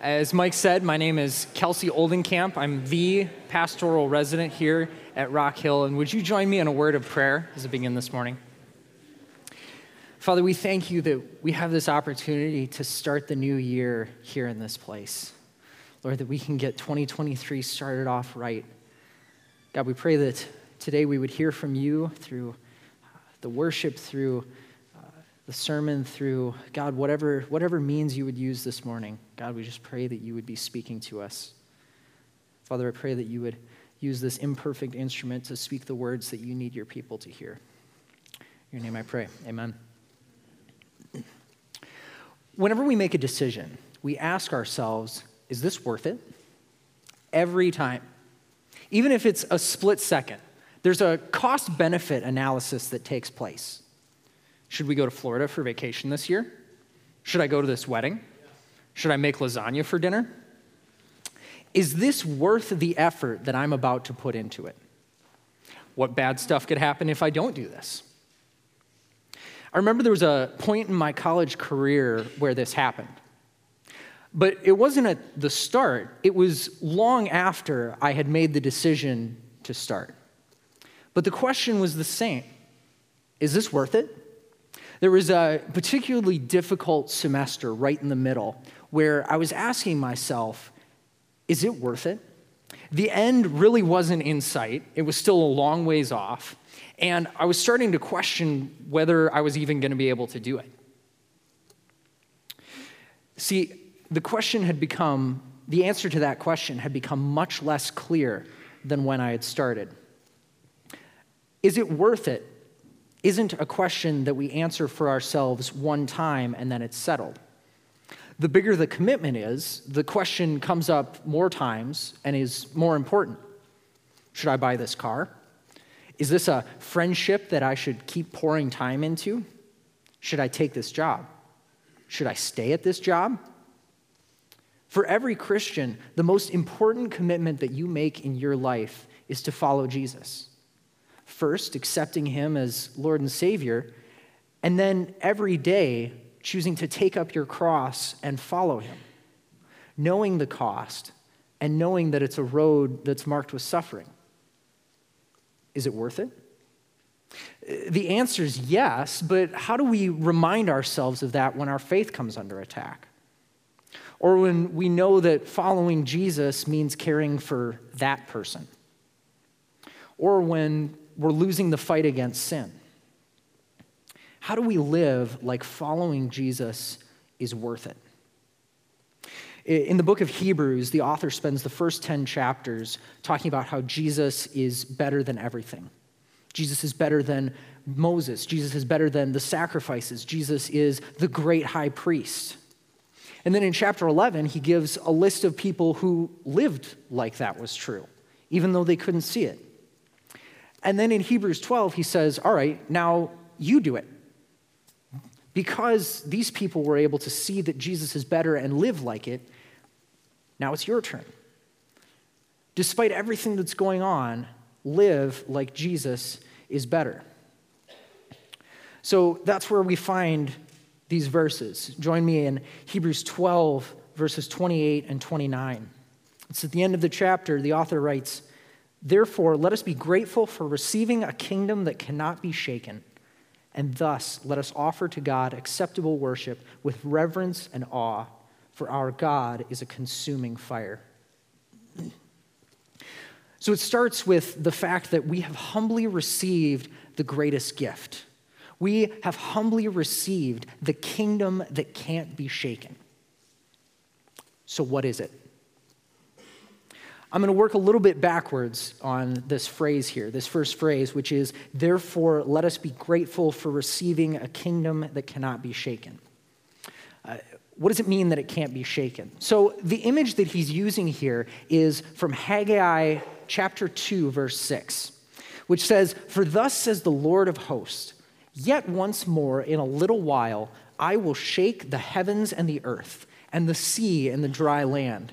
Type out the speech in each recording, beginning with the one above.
As Mike said, my name is Kelsey Oldenkamp. I'm the pastoral resident here at Rock Hill. And would you join me in a word of prayer as we begin this morning? Father, we thank you that we have this opportunity to start the new year here in this place. Lord, that we can get 2023 started off right. God, we pray that today we would hear from you through uh, the worship, through uh, the sermon through, God, whatever, whatever means you would use this morning. God, we just pray that you would be speaking to us. Father, I pray that you would use this imperfect instrument to speak the words that you need your people to hear. In your name I pray. Amen. Whenever we make a decision, we ask ourselves, is this worth it? Every time. Even if it's a split second, there's a cost benefit analysis that takes place. Should we go to Florida for vacation this year? Should I go to this wedding? Should I make lasagna for dinner? Is this worth the effort that I'm about to put into it? What bad stuff could happen if I don't do this? I remember there was a point in my college career where this happened. But it wasn't at the start, it was long after I had made the decision to start. But the question was the same Is this worth it? There was a particularly difficult semester right in the middle where I was asking myself, is it worth it? The end really wasn't in sight, it was still a long ways off, and I was starting to question whether I was even going to be able to do it. See, the question had become, the answer to that question had become much less clear than when I had started. Is it worth it isn't a question that we answer for ourselves one time and then it's settled. The bigger the commitment is, the question comes up more times and is more important. Should I buy this car? Is this a friendship that I should keep pouring time into? Should I take this job? Should I stay at this job? For every Christian, the most important commitment that you make in your life is to follow Jesus. First, accepting Him as Lord and Savior, and then every day choosing to take up your cross and follow Him, knowing the cost and knowing that it's a road that's marked with suffering. Is it worth it? The answer is yes, but how do we remind ourselves of that when our faith comes under attack? Or when we know that following Jesus means caring for that person? Or when we're losing the fight against sin. How do we live like following Jesus is worth it? In the book of Hebrews, the author spends the first 10 chapters talking about how Jesus is better than everything. Jesus is better than Moses. Jesus is better than the sacrifices. Jesus is the great high priest. And then in chapter 11, he gives a list of people who lived like that was true, even though they couldn't see it. And then in Hebrews 12, he says, All right, now you do it. Because these people were able to see that Jesus is better and live like it, now it's your turn. Despite everything that's going on, live like Jesus is better. So that's where we find these verses. Join me in Hebrews 12, verses 28 and 29. It's at the end of the chapter, the author writes, Therefore, let us be grateful for receiving a kingdom that cannot be shaken, and thus let us offer to God acceptable worship with reverence and awe, for our God is a consuming fire. So it starts with the fact that we have humbly received the greatest gift. We have humbly received the kingdom that can't be shaken. So, what is it? I'm going to work a little bit backwards on this phrase here, this first phrase, which is, therefore, let us be grateful for receiving a kingdom that cannot be shaken. Uh, what does it mean that it can't be shaken? So, the image that he's using here is from Haggai chapter 2, verse 6, which says, For thus says the Lord of hosts, yet once more in a little while I will shake the heavens and the earth, and the sea and the dry land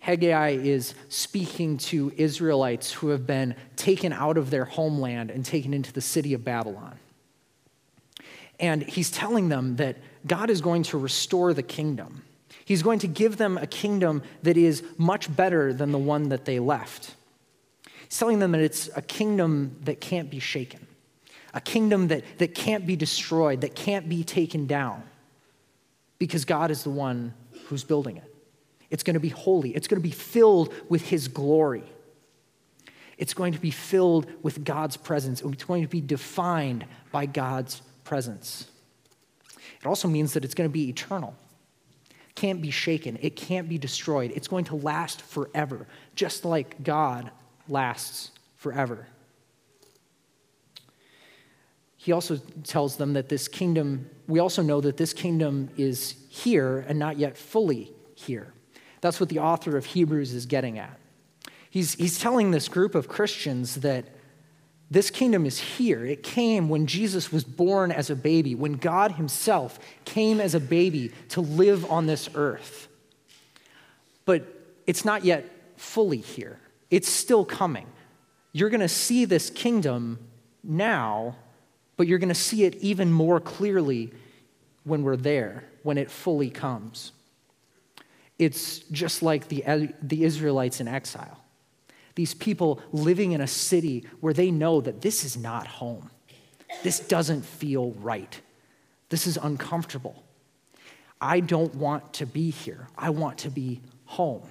Haggai is speaking to Israelites who have been taken out of their homeland and taken into the city of Babylon. And he's telling them that God is going to restore the kingdom. He's going to give them a kingdom that is much better than the one that they left. He's telling them that it's a kingdom that can't be shaken, a kingdom that, that can't be destroyed, that can't be taken down, because God is the one who's building it. It's going to be holy, it's going to be filled with His glory. It's going to be filled with God's presence. It's going to be defined by God's presence. It also means that it's going to be eternal. It can't be shaken. It can't be destroyed. It's going to last forever, just like God lasts forever. He also tells them that this kingdom, we also know that this kingdom is here and not yet fully here. That's what the author of Hebrews is getting at. He's, he's telling this group of Christians that this kingdom is here. It came when Jesus was born as a baby, when God Himself came as a baby to live on this earth. But it's not yet fully here, it's still coming. You're going to see this kingdom now, but you're going to see it even more clearly when we're there, when it fully comes. It's just like the, the Israelites in exile these people living in a city where they know that this is not home. This doesn't feel right. This is uncomfortable. I don't want to be here. I want to be home.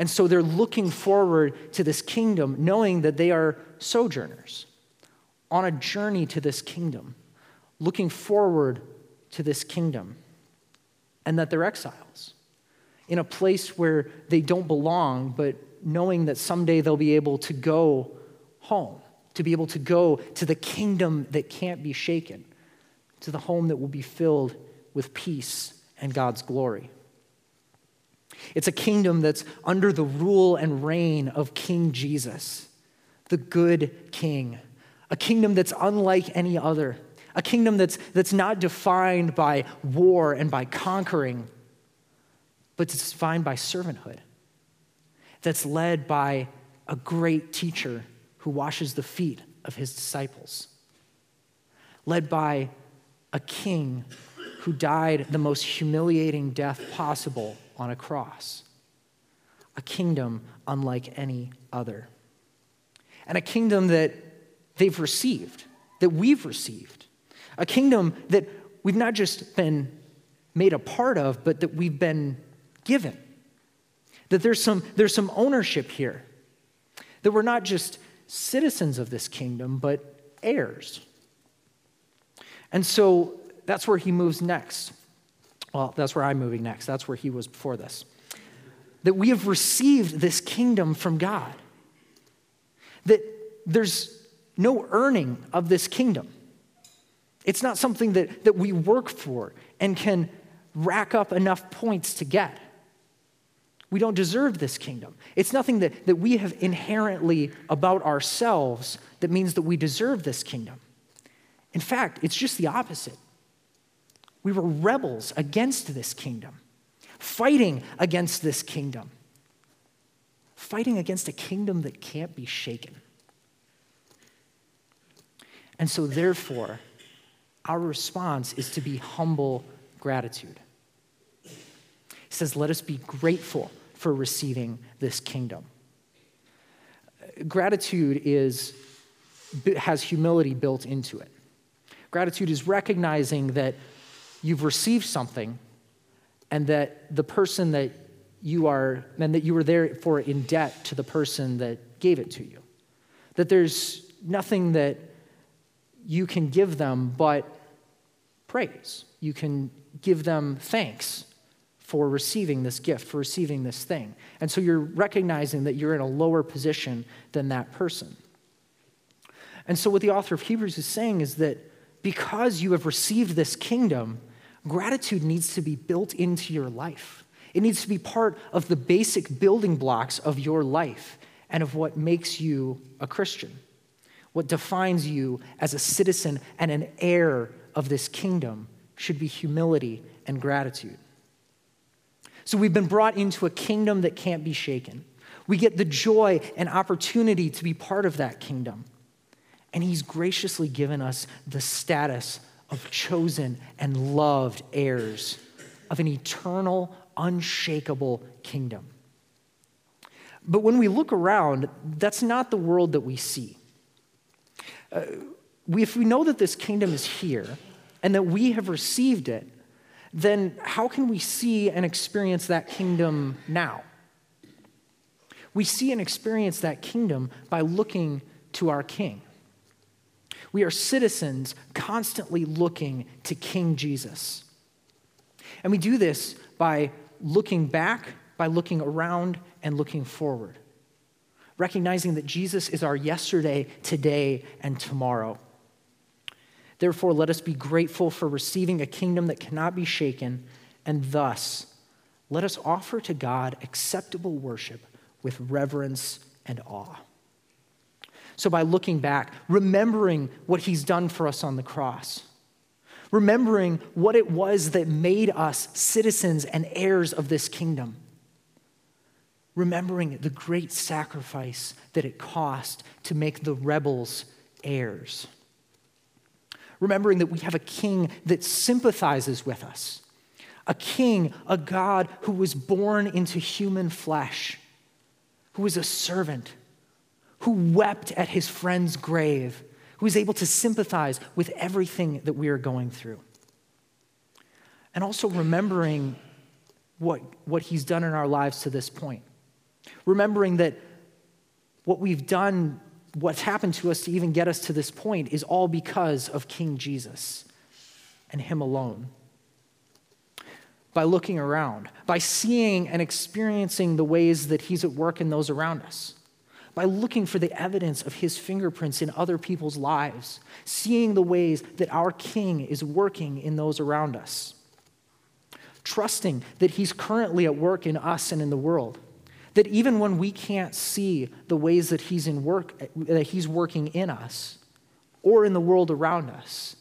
And so they're looking forward to this kingdom, knowing that they are sojourners on a journey to this kingdom, looking forward to this kingdom, and that they're exiles in a place where they don't belong, but knowing that someday they'll be able to go home, to be able to go to the kingdom that can't be shaken, to the home that will be filled with peace and God's glory. It's a kingdom that's under the rule and reign of King Jesus, the good king, a kingdom that's unlike any other, a kingdom that's, that's not defined by war and by conquering, but it's defined by servanthood that's led by a great teacher who washes the feet of his disciples, led by a king who died the most humiliating death possible on a cross, a kingdom unlike any other, and a kingdom that they've received, that we've received, a kingdom that we've not just been made a part of, but that we've been given. That there's some, there's some ownership here. That we're not just citizens of this kingdom, but heirs. And so that's where he moves next. Well, that's where I'm moving next. That's where he was before this. That we have received this kingdom from God. That there's no earning of this kingdom. It's not something that, that we work for and can rack up enough points to get. We don't deserve this kingdom. It's nothing that, that we have inherently about ourselves that means that we deserve this kingdom. In fact, it's just the opposite. We were rebels against this kingdom, fighting against this kingdom, fighting against a kingdom that can't be shaken. And so, therefore, our response is to be humble gratitude. Says, Let us be grateful for receiving this kingdom. Gratitude is, has humility built into it. Gratitude is recognizing that you've received something and that the person that you are, and that you were there for in debt to the person that gave it to you. That there's nothing that you can give them but praise. You can give them thanks for receiving this gift, for receiving this thing. And so you're recognizing that you're in a lower position than that person. And so, what the author of Hebrews is saying is that because you have received this kingdom, gratitude needs to be built into your life. It needs to be part of the basic building blocks of your life and of what makes you a Christian, what defines you as a citizen and an heir of this kingdom should be humility and gratitude. So we've been brought into a kingdom that can't be shaken. We get the joy and opportunity to be part of that kingdom. And He's graciously given us the status of chosen and loved heirs of an eternal, unshakable kingdom. But when we look around, that's not the world that we see. Uh, we, if we know that this kingdom is here and that we have received it, then how can we see and experience that kingdom now? We see and experience that kingdom by looking to our king. We are citizens constantly looking to King Jesus. And we do this by looking back, by looking around, and looking forward, recognizing that Jesus is our yesterday, today, and tomorrow. Therefore, let us be grateful for receiving a kingdom that cannot be shaken, and thus let us offer to God acceptable worship with reverence and awe. So, by looking back, remembering what He's done for us on the cross, remembering what it was that made us citizens and heirs of this kingdom, remembering the great sacrifice that it cost to make the rebels heirs remembering that we have a king that sympathizes with us, a king, a God who was born into human flesh, who was a servant, who wept at his friend's grave, who is able to sympathize with everything that we are going through. And also remembering what, what he's done in our lives to this point. Remembering that what we've done what's happened to us to even get us to this point is all because of King Jesus and Him alone. By looking around, by seeing and experiencing the ways that He's at work in those around us, by looking for the evidence of His fingerprints in other people's lives, seeing the ways that our King is working in those around us, trusting that He's currently at work in us and in the world that even when we can't see the ways that he's in work that he's working in us or in the world around us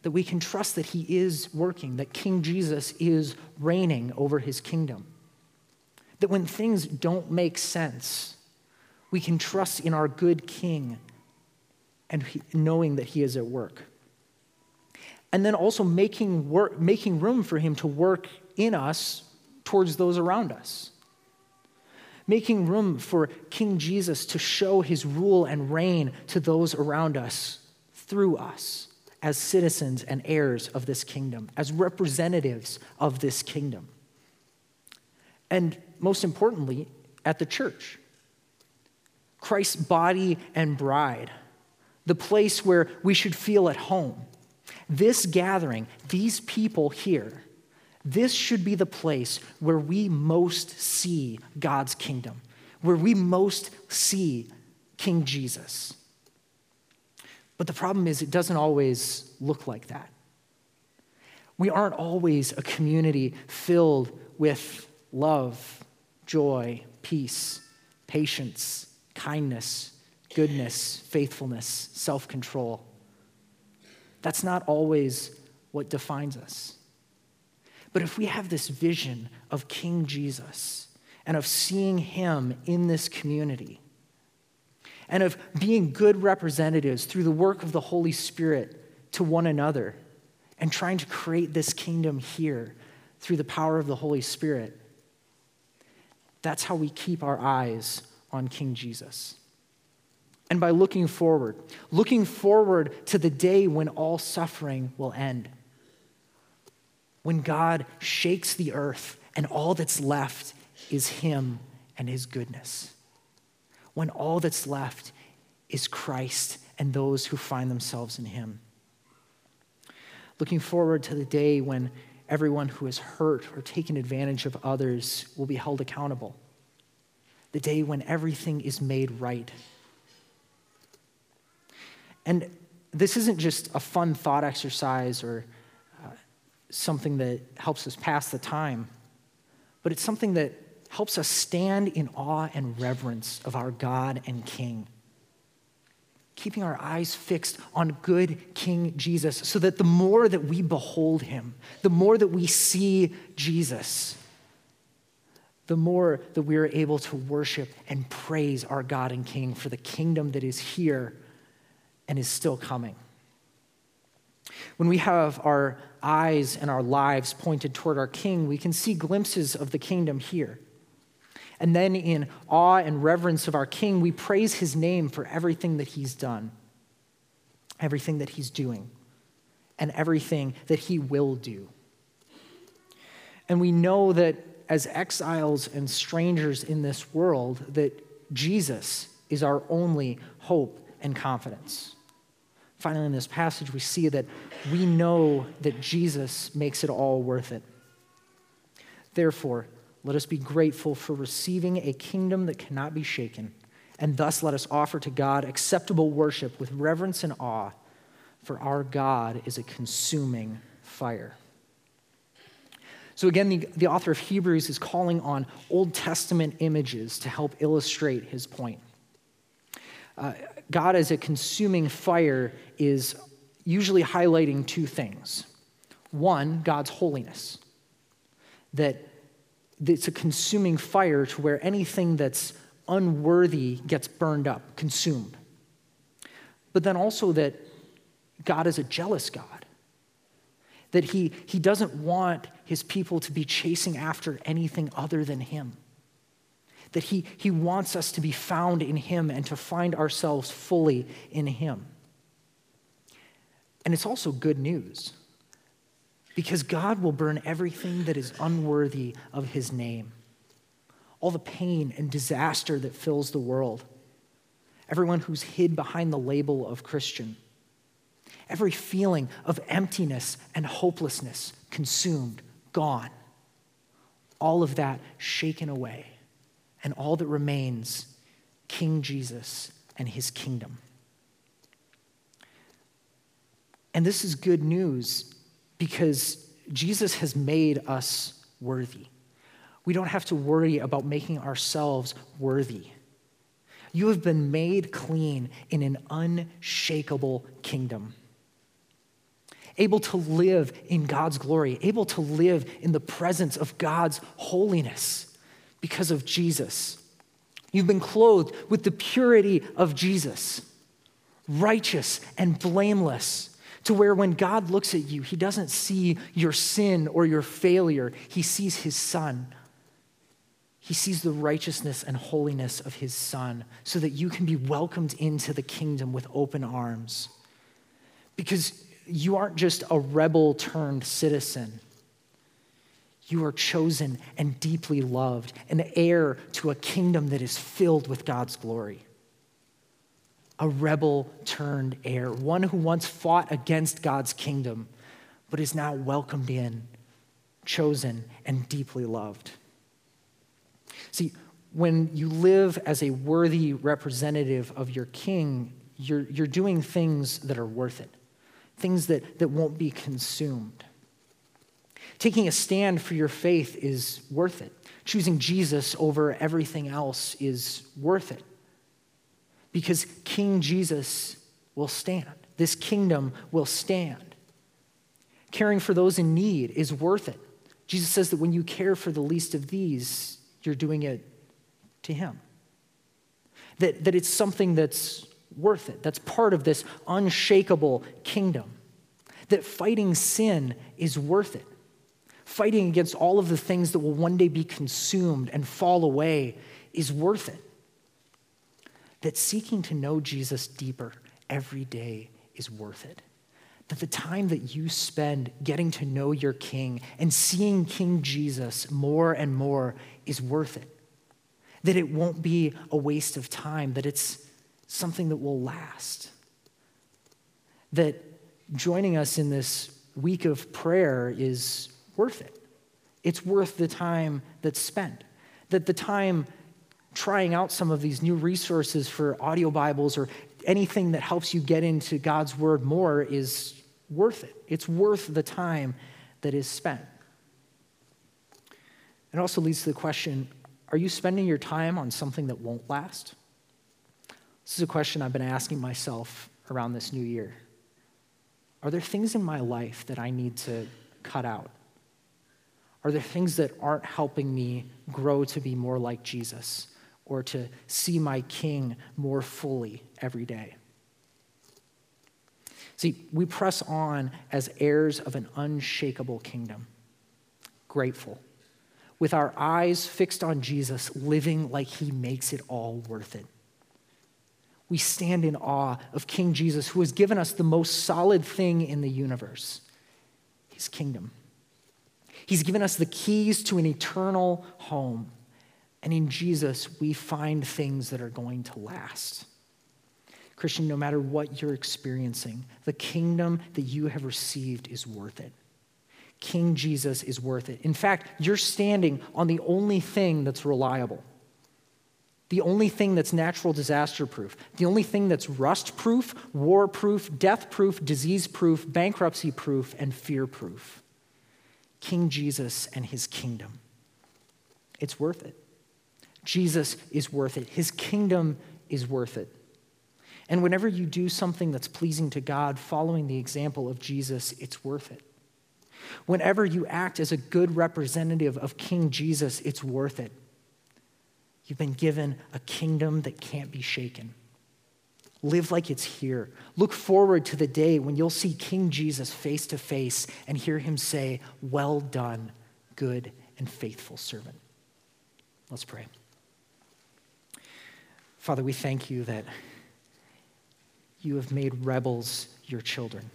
that we can trust that he is working that king jesus is reigning over his kingdom. That when things don't make sense we can trust in our good king and knowing that he is at work. And then also making work making room for him to work in us towards those around us making room for King Jesus to show his rule and reign to those around us through us as citizens and heirs of this kingdom, as representatives of this kingdom. And most importantly, at the church, Christ's body and bride, the place where we should feel at home. This gathering, these people here, this should be the place where we most see God's kingdom, where we most see King Jesus. But the problem is, it doesn't always look like that. We aren't always a community filled with love, joy, peace, patience, kindness, goodness, faithfulness, self control. That's not always what defines us. But if we have this vision of King Jesus and of seeing him in this community, and of being good representatives through the work of the Holy Spirit to one another, and trying to create this kingdom here through the power of the Holy Spirit, that's how we keep our eyes on King Jesus. And by looking forward, looking forward to the day when all suffering will end when God shakes the earth and all that's left is Him and His goodness. When all that's left is Christ and those who find themselves in Him. Looking forward to the day when everyone who has hurt or taken advantage of others will be held accountable. The day when everything is made right. And this isn't just a fun thought exercise or something that helps us pass the time. but it's something that helps us stand in awe and reverence of our God and King. Keeping our eyes fixed on good King Jesus, so that the more that we behold him, the more that we see Jesus, the more that we are able to worship and praise our God and King for the kingdom that is here and is still coming. When we have our eyes and our lives pointed toward our King, we can see glimpses of the kingdom here. And then, in awe and reverence of our King, we praise his name for everything that he's done, everything that he's doing, and everything that he will do. And we know that as exiles and strangers in this world, that Jesus is our only hope and confidence. Finally, in this passage, we see that we know that Jesus makes it all worth it. Therefore, let us be grateful for receiving a kingdom that cannot be shaken, and thus let us offer to God acceptable worship with reverence and awe, for our God is a consuming fire. So, again, the, the author of Hebrews is calling on Old Testament images to help illustrate his point. Uh, God as a consuming fire is usually highlighting two things. One, God's holiness, that it's a consuming fire to where anything that's unworthy gets burned up, consumed. But then also that God is a jealous God, that he, he doesn't want his people to be chasing after anything other than him that he, he wants us to be found in Him and to find ourselves fully in Him. And it's also good news because God will burn everything that is unworthy of His name. All the pain and disaster that fills the world, everyone who's hid behind the label of Christian, every feeling of emptiness and hopelessness consumed, gone, all of that shaken away and all that remains King Jesus and his kingdom. And this is good news because Jesus has made us worthy. We don't have to worry about making ourselves worthy. You have been made clean in an unshakable kingdom. Able to live in God's glory, able to live in the presence of God's holiness because of Jesus. You've been clothed with the purity of Jesus, righteous and blameless, to where when God looks at you, he doesn't see your sin or your failure, he sees his son. He sees the righteousness and holiness of his son so that you can be welcomed into the kingdom with open arms. Because you aren't just a rebel turned citizen you are chosen and deeply loved, an heir to a kingdom that is filled with God's glory. A rebel turned heir, one who once fought against God's kingdom, but is now welcomed in, chosen, and deeply loved. See, when you live as a worthy representative of your king, you're, you're doing things that are worth it, things that, that won't be consumed. Taking a stand for your faith is worth it. Choosing Jesus over everything else is worth it. Because King Jesus will stand. This kingdom will stand. Caring for those in need is worth it. Jesus says that when you care for the least of these, you're doing it to Him. That, that it's something that's worth it, that's part of this unshakable kingdom. That fighting sin is worth it fighting against all of the things that will one day be consumed and fall away is worth it. That seeking to know Jesus deeper every day is worth it. That the time that you spend getting to know your King and seeing King Jesus more and more is worth it. That it won't be a waste of time, that it's something that will last. That joining us in this week of prayer is worth it. It's worth the time that's spent. That the time trying out some of these new resources for audio Bibles or anything that helps you get into God's Word more is worth it. It's worth the time that is spent. It also leads to the question are you spending your time on something that won't last? This is a question I've been asking myself around this new year. Are there things in my life that I need to cut out? Are there things that aren't helping me grow to be more like Jesus or to see my King more fully every day? See, we press on as heirs of an unshakable kingdom, grateful, with our eyes fixed on Jesus, living like he makes it all worth it. We stand in awe of King Jesus, who has given us the most solid thing in the universe his kingdom. He's given us the keys to an eternal home. And in Jesus, we find things that are going to last. Christian, no matter what you're experiencing, the kingdom that you have received is worth it. King Jesus is worth it. In fact, you're standing on the only thing that's reliable, the only thing that's natural disaster proof, the only thing that's rust proof, war proof, death proof, disease proof, bankruptcy proof, and fear proof. King Jesus and his kingdom. It's worth it. Jesus is worth it. His kingdom is worth it. And whenever you do something that's pleasing to God, following the example of Jesus, it's worth it. Whenever you act as a good representative of King Jesus, it's worth it. You've been given a kingdom that can't be shaken. Live like it's here. Look forward to the day when you'll see King Jesus face to face and hear him say, Well done, good and faithful servant. Let's pray. Father, we thank you that you have made rebels your children.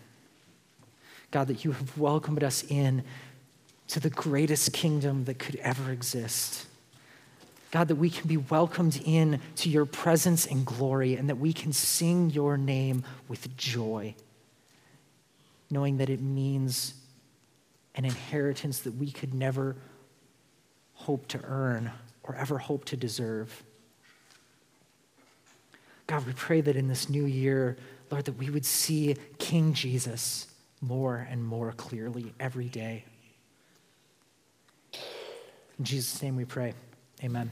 God, that you have welcomed us in to the greatest kingdom that could ever exist. God, that we can be welcomed in to your presence and glory and that we can sing your name with joy, knowing that it means an inheritance that we could never hope to earn or ever hope to deserve. God, we pray that in this new year, Lord, that we would see King Jesus more and more clearly every day. In Jesus' name we pray. Amen.